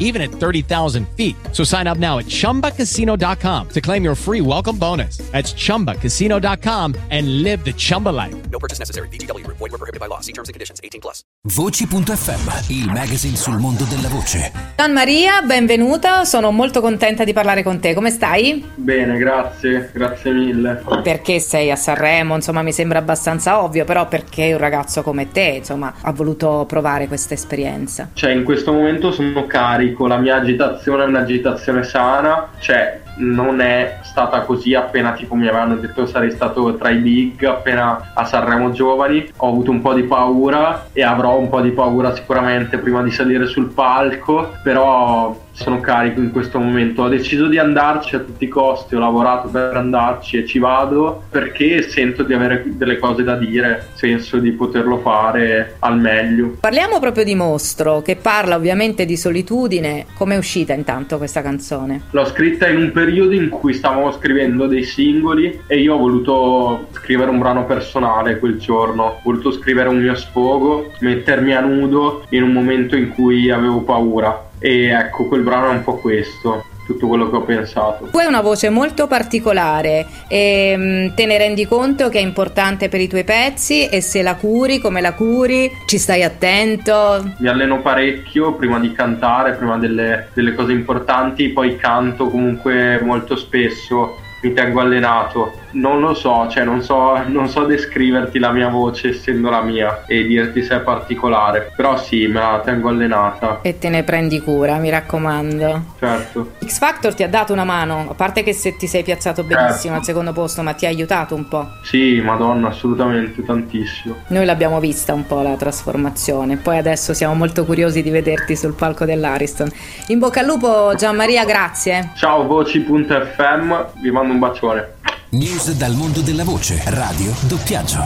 even at 30,000 feet. So sign up now at chumbacasino.com to claim your free welcome bonus. That's chumbacasino.com and live the Chumba life. No purchase necessary. BGW. Void were prohibited by law. See terms and conditions. 18 plus. Voci.fm, il magazine sul mondo della voce. Gian Maria, benvenuta. Sono molto contenta di parlare con te. Come stai? Bene, grazie, grazie mille. Perché sei a Sanremo? Insomma, mi sembra abbastanza ovvio, però perché un ragazzo come te, insomma, ha voluto provare questa esperienza? Cioè, in questo momento sono carico, la mia agitazione è un'agitazione sana, cioè non è stata così appena tipo mi avevano detto sarei stato tra i big appena a Sanremo Giovani. Ho avuto un po' di paura e avrò un po' di paura sicuramente prima di salire sul palco però sono carico in questo momento ho deciso di andarci a tutti i costi ho lavorato per andarci e ci vado perché sento di avere delle cose da dire senso di poterlo fare al meglio Parliamo proprio di Mostro, che parla ovviamente di solitudine. Come è uscita intanto questa canzone? L'ho scritta in un periodo in cui stavamo scrivendo dei singoli e io ho voluto scrivere un brano personale quel giorno. Ho voluto scrivere un mio sfogo, mettermi a nudo in un momento in cui avevo paura. E ecco, quel brano è un po' questo, tutto quello che ho pensato. Tu hai una voce molto particolare e mm, te ne rendi conto che è importante per i tuoi pezzi e se la curi, come la curi, ci stai attento. Mi alleno parecchio prima di cantare, prima delle, delle cose importanti, poi canto comunque molto spesso, mi tengo allenato. Non lo so, cioè non so, non so descriverti la mia voce essendo la mia e dirti se è particolare, però sì, me la tengo allenata, E te ne prendi cura, mi raccomando. certo. X Factor ti ha dato una mano, a parte che se ti sei piazzato benissimo Certo. al secondo posto, ma ti ha aiutato un po'. Sì, madonna, assolutamente tantissimo. Noi l'abbiamo vista un po' la trasformazione, poi adesso siamo molto curiosi di vederti sul palco dell'Ariston. In bocca al lupo Gianmaria, grazie. Ciao voci.fm, vi mando un bacione. News dal mondo della voce, radio, doppiaggio.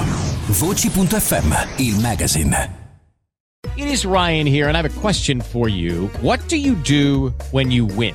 Voci.fm, il magazine. It is Ryan here, and I have a question for you. What do you do when you win?